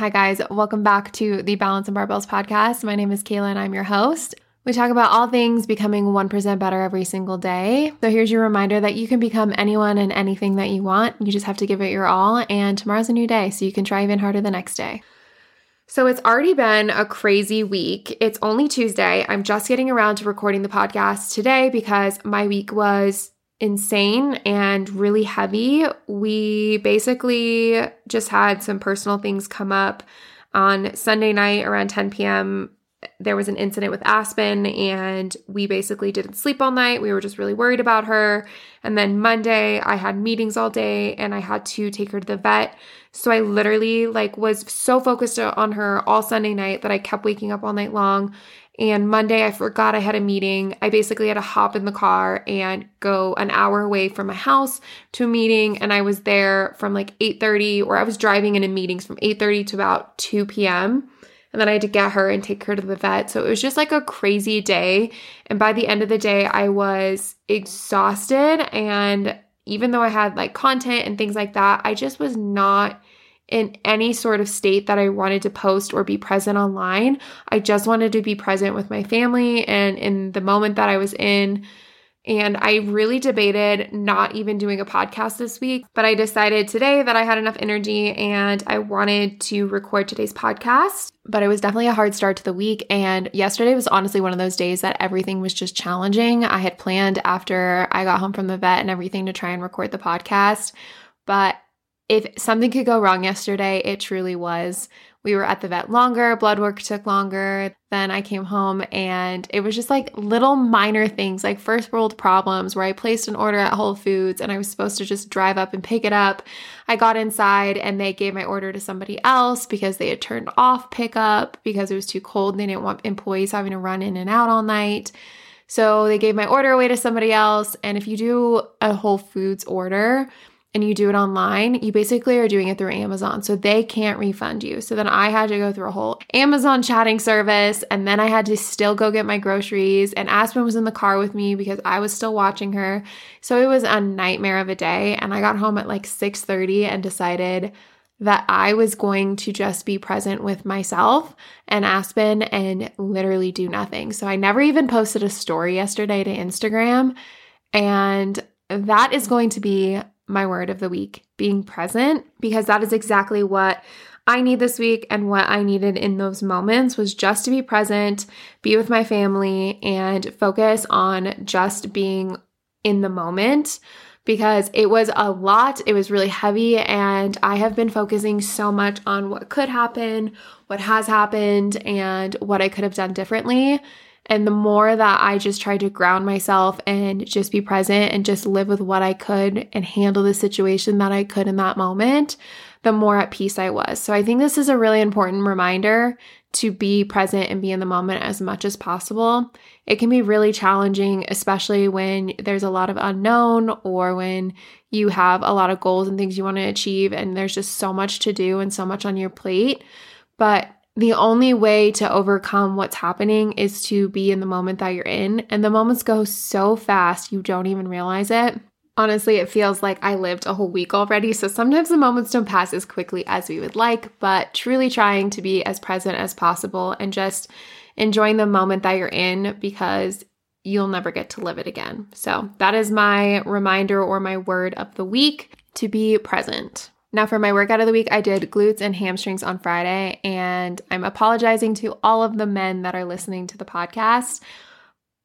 Hi, guys. Welcome back to the Balance and Barbells podcast. My name is Kayla and I'm your host. We talk about all things becoming 1% better every single day. So here's your reminder that you can become anyone and anything that you want. You just have to give it your all. And tomorrow's a new day, so you can try even harder the next day. So it's already been a crazy week. It's only Tuesday. I'm just getting around to recording the podcast today because my week was insane and really heavy. We basically just had some personal things come up on Sunday night around 10 p.m. There was an incident with Aspen, and we basically didn't sleep all night. We were just really worried about her. And then Monday, I had meetings all day and I had to take her to the vet. So I literally like was so focused on her all Sunday night that I kept waking up all night long. And Monday I forgot I had a meeting. I basically had to hop in the car and go an hour away from my house to a meeting and I was there from like 8:30 or I was driving in meetings from 8:30 to about 2 p.m. And then I had to get her and take her to the vet. So it was just like a crazy day. And by the end of the day, I was exhausted and even though I had like content and things like that, I just was not in any sort of state that I wanted to post or be present online. I just wanted to be present with my family and in the moment that I was in. And I really debated not even doing a podcast this week, but I decided today that I had enough energy and I wanted to record today's podcast. But it was definitely a hard start to the week. And yesterday was honestly one of those days that everything was just challenging. I had planned after I got home from the vet and everything to try and record the podcast, but if something could go wrong yesterday, it truly was. We were at the vet longer, blood work took longer. Then I came home and it was just like little minor things, like first world problems where I placed an order at Whole Foods and I was supposed to just drive up and pick it up. I got inside and they gave my order to somebody else because they had turned off pickup because it was too cold and they didn't want employees having to run in and out all night. So they gave my order away to somebody else. And if you do a Whole Foods order, and you do it online, you basically are doing it through Amazon. So they can't refund you. So then I had to go through a whole Amazon chatting service and then I had to still go get my groceries and Aspen was in the car with me because I was still watching her. So it was a nightmare of a day and I got home at like 6:30 and decided that I was going to just be present with myself and Aspen and literally do nothing. So I never even posted a story yesterday to Instagram and that is going to be my word of the week being present because that is exactly what I need this week and what I needed in those moments was just to be present, be with my family, and focus on just being in the moment because it was a lot. It was really heavy, and I have been focusing so much on what could happen, what has happened, and what I could have done differently and the more that I just tried to ground myself and just be present and just live with what I could and handle the situation that I could in that moment, the more at peace I was. So I think this is a really important reminder to be present and be in the moment as much as possible. It can be really challenging, especially when there's a lot of unknown or when you have a lot of goals and things you want to achieve and there's just so much to do and so much on your plate. But the only way to overcome what's happening is to be in the moment that you're in. And the moments go so fast, you don't even realize it. Honestly, it feels like I lived a whole week already. So sometimes the moments don't pass as quickly as we would like, but truly trying to be as present as possible and just enjoying the moment that you're in because you'll never get to live it again. So that is my reminder or my word of the week to be present. Now, for my workout of the week, I did glutes and hamstrings on Friday, and I'm apologizing to all of the men that are listening to the podcast,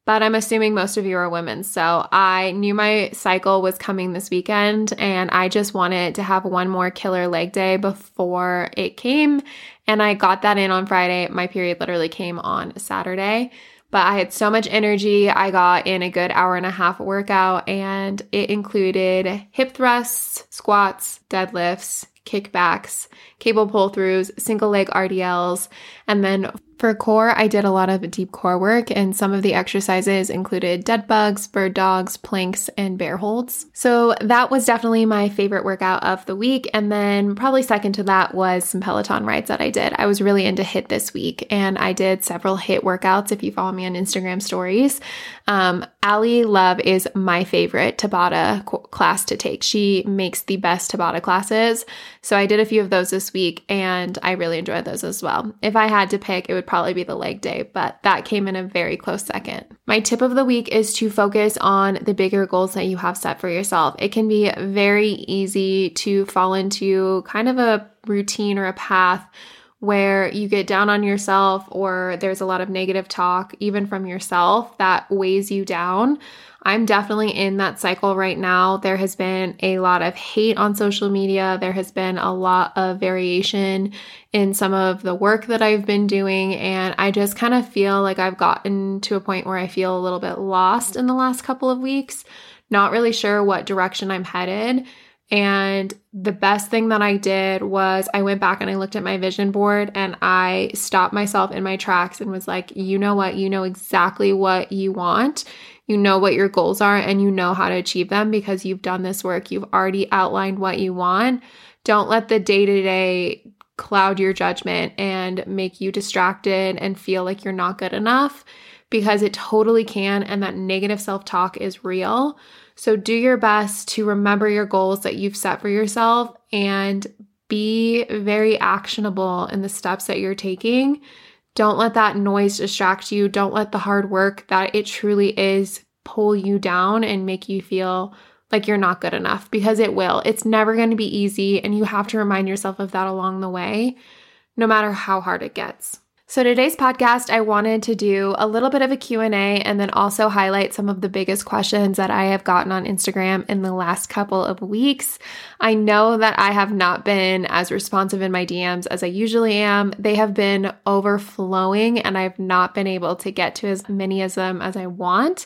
but I'm assuming most of you are women. So I knew my cycle was coming this weekend, and I just wanted to have one more killer leg day before it came. And I got that in on Friday. My period literally came on Saturday but I had so much energy. I got in a good hour and a half workout, and it included hip thrusts, squats, deadlifts, kickbacks, cable pull throughs, single leg RDLs, and then For core, I did a lot of deep core work, and some of the exercises included dead bugs, bird dogs, planks, and bear holds. So that was definitely my favorite workout of the week. And then, probably second to that, was some Peloton rides that I did. I was really into HIIT this week, and I did several HIIT workouts if you follow me on Instagram stories. Um, Ally Love is my favorite Tabata class to take. She makes the best Tabata classes. So I did a few of those this week and I really enjoyed those as well. If I had to pick, it would probably be the leg day, but that came in a very close second. My tip of the week is to focus on the bigger goals that you have set for yourself. It can be very easy to fall into kind of a routine or a path where you get down on yourself or there's a lot of negative talk, even from yourself, that weighs you down. I'm definitely in that cycle right now. There has been a lot of hate on social media. There has been a lot of variation in some of the work that I've been doing. And I just kind of feel like I've gotten to a point where I feel a little bit lost in the last couple of weeks, not really sure what direction I'm headed. And the best thing that I did was I went back and I looked at my vision board and I stopped myself in my tracks and was like, you know what? You know exactly what you want. You know what your goals are and you know how to achieve them because you've done this work. You've already outlined what you want. Don't let the day to day cloud your judgment and make you distracted and feel like you're not good enough because it totally can. And that negative self talk is real. So do your best to remember your goals that you've set for yourself and be very actionable in the steps that you're taking. Don't let that noise distract you. Don't let the hard work that it truly is pull you down and make you feel like you're not good enough because it will. It's never going to be easy and you have to remind yourself of that along the way, no matter how hard it gets. So today's podcast I wanted to do a little bit of a Q&A and then also highlight some of the biggest questions that I have gotten on Instagram in the last couple of weeks. I know that I have not been as responsive in my DMs as I usually am. They have been overflowing and I've not been able to get to as many of them as I want.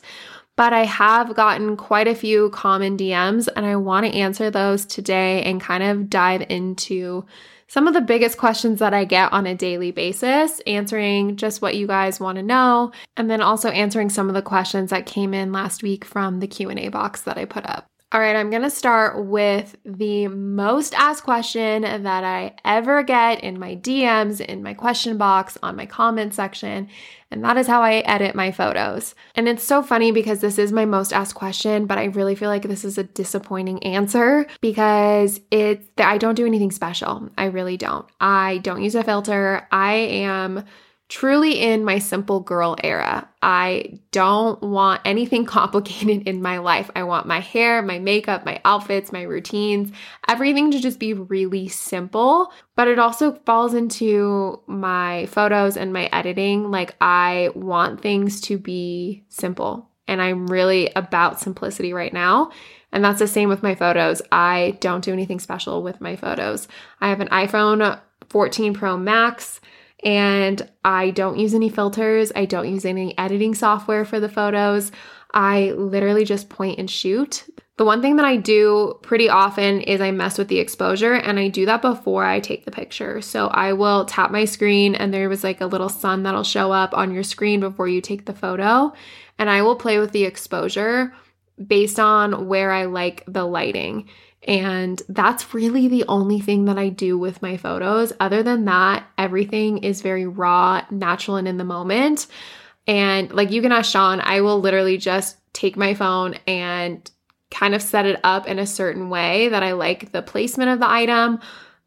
But I have gotten quite a few common DMs and I want to answer those today and kind of dive into some of the biggest questions that I get on a daily basis, answering just what you guys want to know, and then also answering some of the questions that came in last week from the Q&A box that I put up. All right, I'm going to start with the most asked question that I ever get in my DMs, in my question box, on my comment section, and that is how I edit my photos. And it's so funny because this is my most asked question, but I really feel like this is a disappointing answer because it's I don't do anything special. I really don't. I don't use a filter. I am truly in my simple girl era. I don't want anything complicated in my life. I want my hair, my makeup, my outfits, my routines, everything to just be really simple. But it also falls into my photos and my editing. Like, I want things to be simple. And I'm really about simplicity right now. And that's the same with my photos. I don't do anything special with my photos. I have an iPhone 14 Pro Max and I don't use any filters. I don't use any editing software for the photos. I literally just point and shoot. The one thing that I do pretty often is I mess with the exposure and I do that before I take the picture. So I will tap my screen and there was like a little sun that'll show up on your screen before you take the photo. And I will play with the exposure based on where I like the lighting. And that's really the only thing that I do with my photos. Other than that, everything is very raw, natural, and in the moment. And like you can ask Sean, I will literally just take my phone and kind of set it up in a certain way that I like the placement of the item,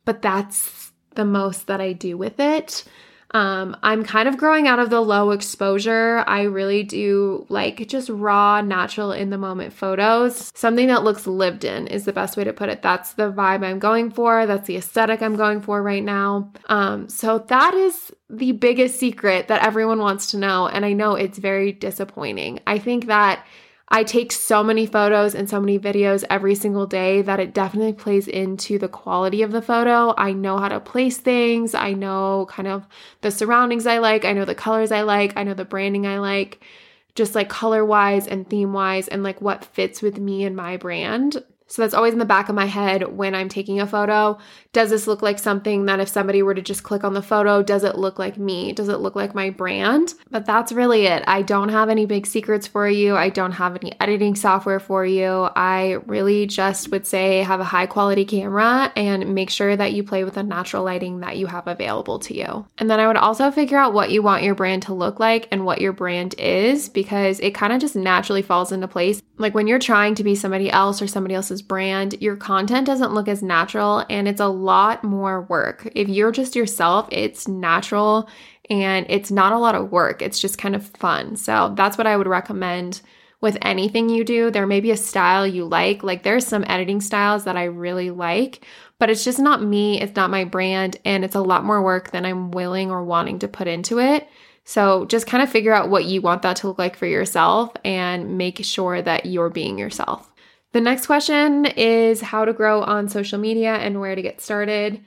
but that's the most that I do with it. Um, I'm kind of growing out of the low exposure. I really do like just raw, natural, in the moment photos. Something that looks lived in is the best way to put it. That's the vibe I'm going for. That's the aesthetic I'm going for right now. Um, so that is the biggest secret that everyone wants to know. And I know it's very disappointing. I think that I take so many photos and so many videos every single day that it definitely plays into the quality of the photo. I know how to place things. I know kind of the surroundings I like. I know the colors I like. I know the branding I like, just like color wise and theme wise, and like what fits with me and my brand. So that's always in the back of my head when I'm taking a photo. Does this look like something that if somebody were to just click on the photo, does it look like me? Does it look like my brand? But that's really it. I don't have any big secrets for you. I don't have any editing software for you. I really just would say have a high quality camera and make sure that you play with the natural lighting that you have available to you. And then I would also figure out what you want your brand to look like and what your brand is because it kind of just naturally falls into place. Like when you're trying to be somebody else or somebody else's brand, your content doesn't look as natural and it's a lot more work. If you're just yourself, it's natural and it's not a lot of work. It's just kind of fun. So that's what I would recommend with anything you do. There may be a style you like. Like there's some editing styles that I really like, but it's just not me. It's not my brand. And it's a lot more work than I'm willing or wanting to put into it. So just kind of figure out what you want that to look like for yourself and make sure that you're being yourself. The next question is how to grow on social media and where to get started.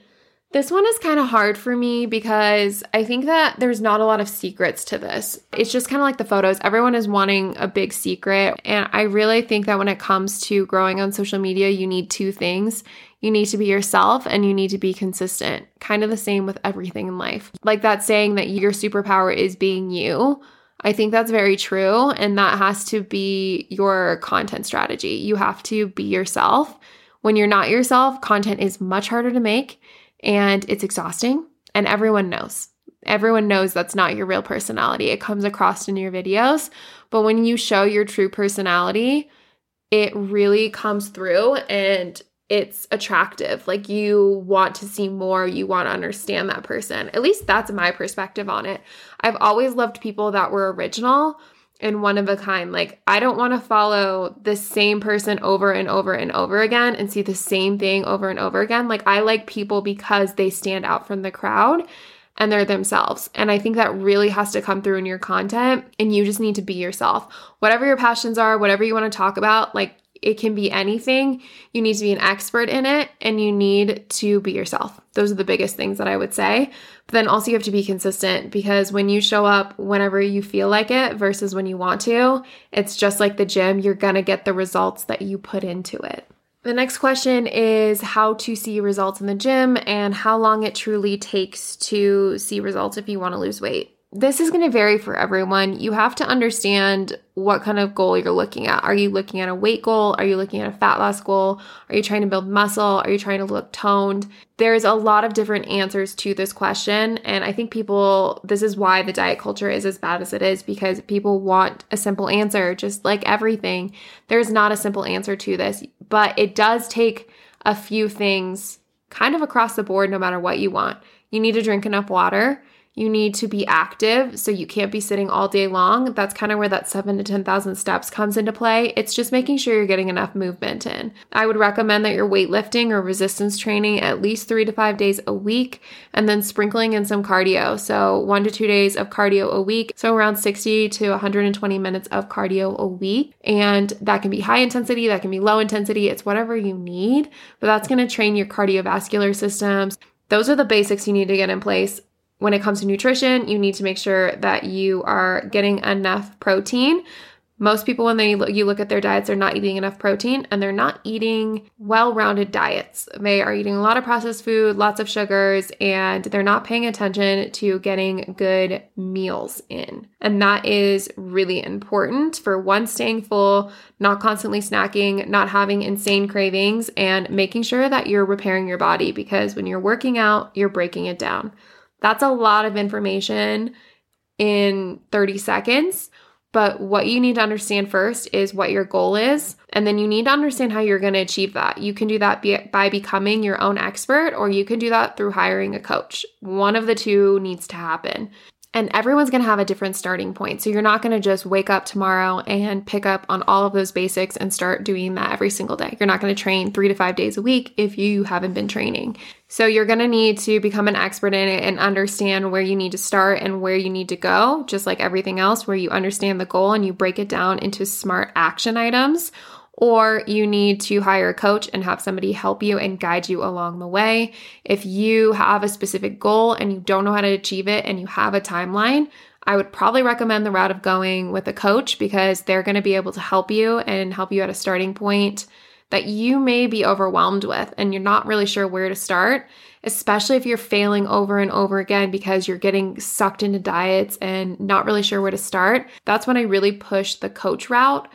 This one is kind of hard for me because I think that there's not a lot of secrets to this. It's just kind of like the photos. Everyone is wanting a big secret. And I really think that when it comes to growing on social media, you need two things. You need to be yourself and you need to be consistent. Kind of the same with everything in life. Like that saying that your superpower is being you. I think that's very true. And that has to be your content strategy. You have to be yourself. When you're not yourself, content is much harder to make and it's exhausting. And everyone knows. Everyone knows that's not your real personality. It comes across in your videos. But when you show your true personality, it really comes through and it's attractive. Like you want to see more, you want to understand that person. At least that's my perspective on it. I've always loved people that were original and one of a kind. Like I don't want to follow the same person over and over and over again and see the same thing over and over again. Like I like people because they stand out from the crowd and they're themselves. And I think that really has to come through in your content and you just need to be yourself. Whatever your passions are, whatever you want to talk about, like it can be anything. You need to be an expert in it and you need to be yourself. Those are the biggest things that I would say. But then also, you have to be consistent because when you show up whenever you feel like it versus when you want to, it's just like the gym. You're going to get the results that you put into it. The next question is how to see results in the gym and how long it truly takes to see results if you want to lose weight this is going to vary for everyone. You have to understand what kind of goal you're looking at. Are you looking at a weight goal? Are you looking at a fat loss goal? Are you trying to build muscle? Are you trying to look toned? There's a lot of different answers to this question. And I think people, this is why the diet culture is as bad as it is because people want a simple answer, just like everything. There's not a simple answer to this, but it does take a few things kind of across the board, no matter what you want. You need to drink enough water. You need to be active, so you can't be sitting all day long. That's kind of where that seven to 10,000 steps comes into play. It's just making sure you're getting enough movement in. I would recommend that you're weightlifting or resistance training at least three to five days a week, and then sprinkling in some cardio. So, one to two days of cardio a week. So, around 60 to 120 minutes of cardio a week. And that can be high intensity, that can be low intensity. It's whatever you need, but that's going to train your cardiovascular systems. Those are the basics you need to get in place when it comes to nutrition, you need to make sure that you are getting enough protein. Most people, when they you look at their diets, they're not eating enough protein and they're not eating well-rounded diets. They are eating a lot of processed food, lots of sugars, and they're not paying attention to getting good meals in. And that is really important for one, staying full, not constantly snacking, not having insane cravings, and making sure that you're repairing your body because when you're working out, you're breaking it down. That's a lot of information in 30 seconds. But what you need to understand first is what your goal is. And then you need to understand how you're going to achieve that. You can do that by becoming your own expert, or you can do that through hiring a coach. One of the two needs to happen. And everyone's going to have a different starting point. So you're not going to just wake up tomorrow and pick up on all of those basics and start doing that every single day. You're not going to train three to five days a week if you haven't been training. So you're going to need to become an expert in it and understand where you need to start and where you need to go, just like everything else, where you understand the goal and you break it down into smart action items or you need to hire a coach and have somebody help you and guide you along the way. If you have a specific goal and you don't know how to achieve it and you have a timeline, I would probably recommend the route of going with a coach because they're going to be able to help you and help you at a starting point that you may be overwhelmed with and you're not really sure where to start, especially if you're failing over and over again because you're getting sucked into diets and not really sure where to start, that's when I really push the coach route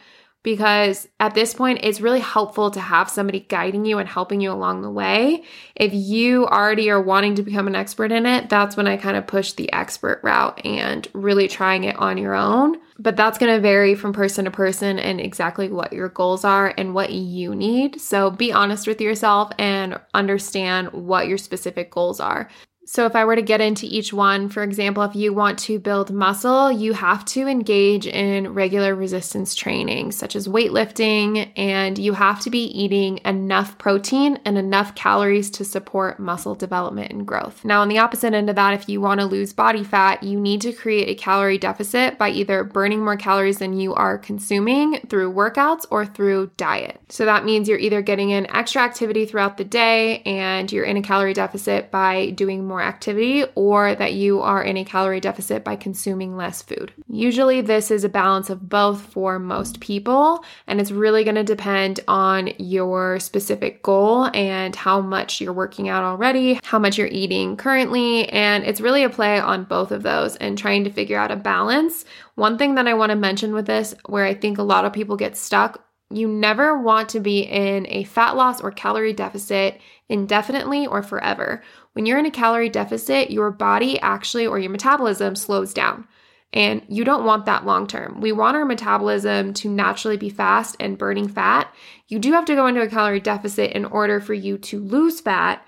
because at this point, it's really helpful to have somebody guiding you and helping you along the way. If you already are wanting to become an expert in it, that's when I kind of push the expert route and really trying it on your own. But that's going to vary from person to person and exactly what your goals are and what you need. So be honest with yourself and understand what your specific goals are. So, if I were to get into each one, for example, if you want to build muscle, you have to engage in regular resistance training, such as weightlifting, and you have to be eating enough protein and enough calories to support muscle development and growth. Now, on the opposite end of that, if you want to lose body fat, you need to create a calorie deficit by either burning more calories than you are consuming through workouts or through diet. So, that means you're either getting in extra activity throughout the day and you're in a calorie deficit by doing more activity or that you are in a calorie deficit by consuming less food. Usually, this is a balance of both for most people, and it's really going to depend on your specific goal and how much you're working out already, how much you're eating currently, and it's really a play on both of those and trying to figure out a balance. One thing that I want to mention with this, where I think a lot of people get stuck you never want to be in a fat loss or calorie deficit indefinitely or forever. When you're in a calorie deficit, your body actually or your metabolism slows down. And you don't want that long term. We want our metabolism to naturally be fast and burning fat. You do have to go into a calorie deficit in order for you to lose fat,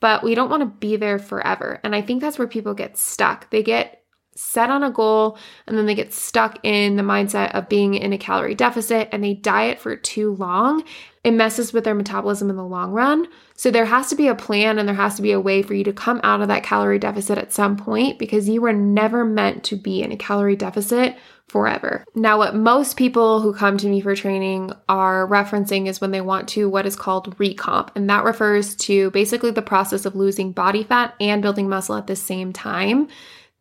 but we don't want to be there forever. And I think that's where people get stuck. They get set on a goal and then they get stuck in the mindset of being in a calorie deficit and they diet for too long it messes with their metabolism in the long run. So there has to be a plan and there has to be a way for you to come out of that calorie deficit at some point because you were never meant to be in a calorie deficit forever. Now, what most people who come to me for training are referencing is when they want to what is called recomp, and that refers to basically the process of losing body fat and building muscle at the same time.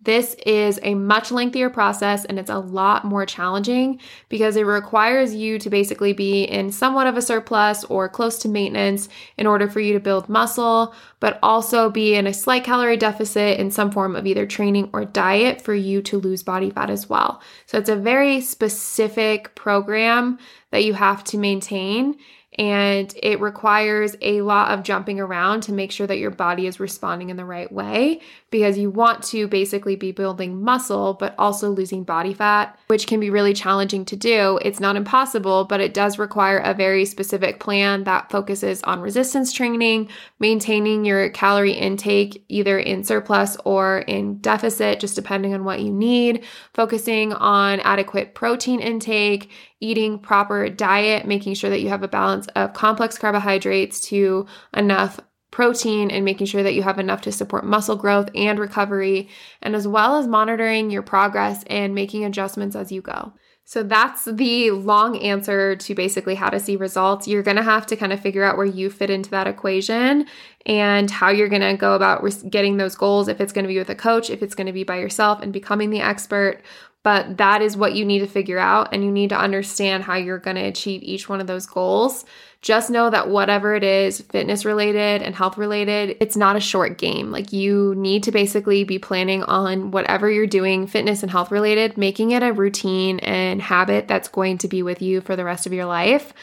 This is a much lengthier process and it's a lot more challenging because it requires you to basically be in somewhat of a surplus or close to maintenance in order for you to build muscle, but also be in a slight calorie deficit in some form of either training or diet for you to lose body fat as well. So it's a very specific program that you have to maintain and it requires a lot of jumping around to make sure that your body is responding in the right way because you want to basically be building muscle but also losing body fat, which can be really challenging to do. It's not impossible, but it does require a very specific plan that focuses on resistance training, maintaining your calorie intake either in surplus or in deficit, just depending on what you need, focusing on adequate protein intake eating proper diet, making sure that you have a balance of complex carbohydrates to enough protein and making sure that you have enough to support muscle growth and recovery, and as well as monitoring your progress and making adjustments as you go. So that's the long answer to basically how to see results. You're going to have to kind of figure out where you fit into that equation and how you're going to go about getting those goals if it's going to be with a coach, if it's going to be by yourself and becoming the expert, but that is what you need to figure out, and you need to understand how you're going to achieve each one of those goals. Just know that whatever it is, fitness related and health related, it's not a short game. Like you need to basically be planning on whatever you're doing, fitness and health related, making it a routine and habit that's going to be with you for the rest of your life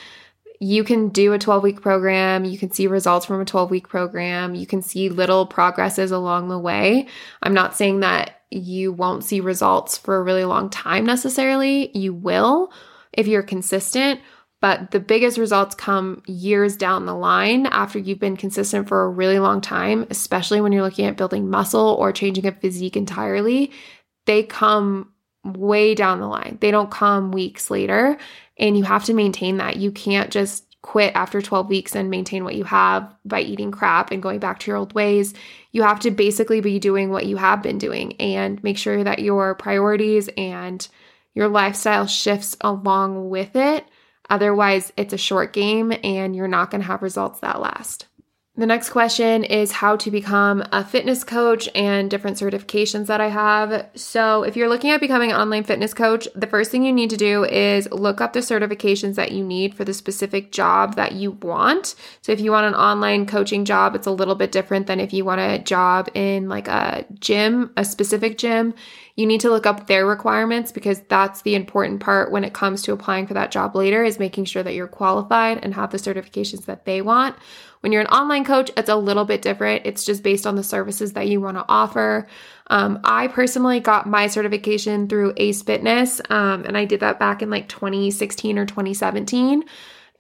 you can do a 12 week program. You can see results from a 12 week program. You can see little progresses along the way. I'm not saying that you won't see results for a really long time necessarily. You will if you're consistent, but the biggest results come years down the line after you've been consistent for a really long time, especially when you're looking at building muscle or changing a physique entirely. They come way down the line. They don't come weeks later, and you have to maintain that. You can't just quit after 12 weeks and maintain what you have by eating crap and going back to your old ways. You have to basically be doing what you have been doing and make sure that your priorities and your lifestyle shifts along with it. Otherwise, it's a short game and you're not going to have results that last. The next question is how to become a fitness coach and different certifications that I have. So, if you're looking at becoming an online fitness coach, the first thing you need to do is look up the certifications that you need for the specific job that you want. So, if you want an online coaching job, it's a little bit different than if you want a job in like a gym, a specific gym. You need to look up their requirements because that's the important part when it comes to applying for that job later is making sure that you're qualified and have the certifications that they want when you're an online coach, it's a little bit different. It's just based on the services that you want to offer. Um, I personally got my certification through ACE Fitness, um, and I did that back in like 2016 or 2017.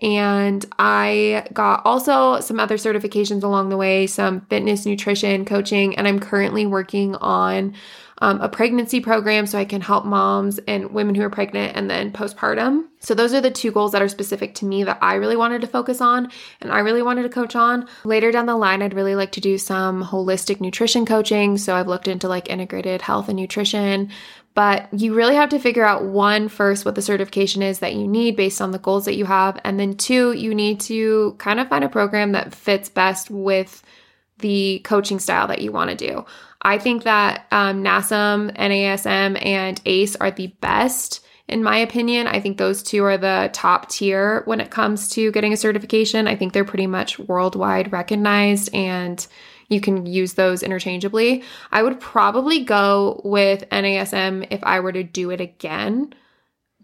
And I got also some other certifications along the way, some fitness, nutrition, coaching, and I'm currently working on um, a pregnancy program so I can help moms and women who are pregnant and then postpartum. So, those are the two goals that are specific to me that I really wanted to focus on and I really wanted to coach on. Later down the line, I'd really like to do some holistic nutrition coaching. So, I've looked into like integrated health and nutrition. But you really have to figure out one, first, what the certification is that you need based on the goals that you have. And then two, you need to kind of find a program that fits best with the coaching style that you want to do. I think that um, NASM, NASM, and ACE are the best in my opinion. I think those two are the top tier when it comes to getting a certification. I think they're pretty much worldwide recognized and you can use those interchangeably. I would probably go with NASM if I were to do it again.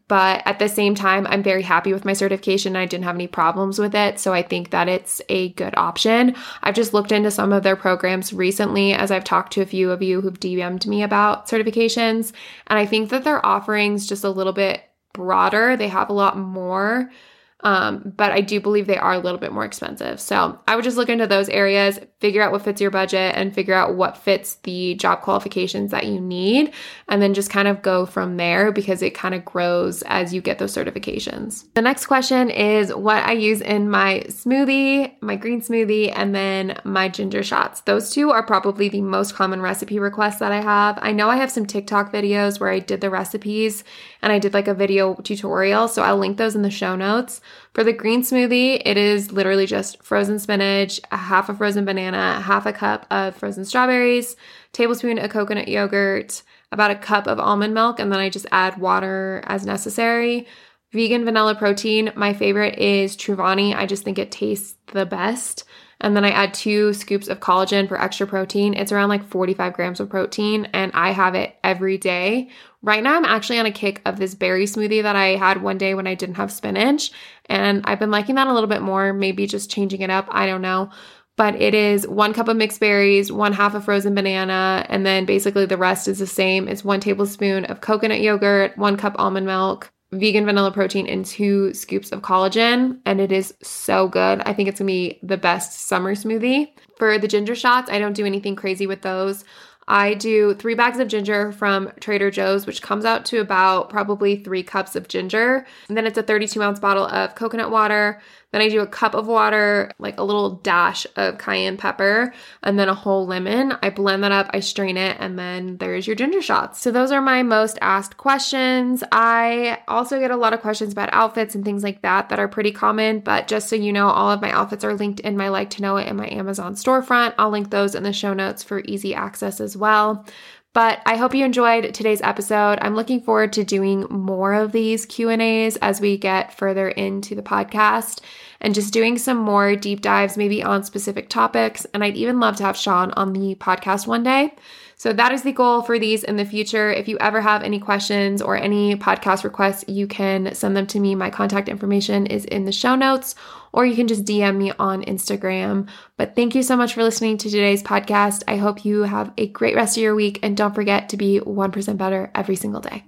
But at the same time, I'm very happy with my certification. I didn't have any problems with it. So I think that it's a good option. I've just looked into some of their programs recently as I've talked to a few of you who've DM'd me about certifications. And I think that their offerings just a little bit broader. They have a lot more um, but I do believe they are a little bit more expensive. So I would just look into those areas, figure out what fits your budget, and figure out what fits the job qualifications that you need, and then just kind of go from there because it kind of grows as you get those certifications. The next question is what I use in my smoothie, my green smoothie, and then my ginger shots. Those two are probably the most common recipe requests that I have. I know I have some TikTok videos where I did the recipes and I did like a video tutorial, so I'll link those in the show notes. For the green smoothie, it is literally just frozen spinach, a half a frozen banana, half a cup of frozen strawberries, tablespoon of coconut yogurt, about a cup of almond milk, and then I just add water as necessary. Vegan vanilla protein, my favorite is Truvani. I just think it tastes the best. And then I add two scoops of collagen for extra protein. It's around like 45 grams of protein, and I have it every day. Right now, I'm actually on a kick of this berry smoothie that I had one day when I didn't have spinach. And I've been liking that a little bit more, maybe just changing it up. I don't know. But it is one cup of mixed berries, one half a frozen banana, and then basically the rest is the same. It's one tablespoon of coconut yogurt, one cup almond milk, vegan vanilla protein and two scoops of collagen and it is so good. I think it's to be the best summer smoothie. For the ginger shots, I don't do anything crazy with those. I do three bags of ginger from Trader Joe's, which comes out to about probably three cups of ginger. And then it's a 32 ounce bottle of coconut water, then I do a cup of water, like a little dash of cayenne pepper, and then a whole lemon. I blend that up, I strain it, and then there's your ginger shots. So those are my most asked questions. I also get a lot of questions about outfits and things like that that are pretty common, but just so you know, all of my outfits are linked in my like to know it in my Amazon storefront. I'll link those in the show notes for easy access as well. But I hope you enjoyed today's episode. I'm looking forward to doing more of these Q&As as we get further into the podcast and just doing some more deep dives maybe on specific topics and I'd even love to have Sean on the podcast one day. So that is the goal for these in the future. If you ever have any questions or any podcast requests, you can send them to me. My contact information is in the show notes, or you can just DM me on Instagram. But thank you so much for listening to today's podcast. I hope you have a great rest of your week and don't forget to be 1% better every single day.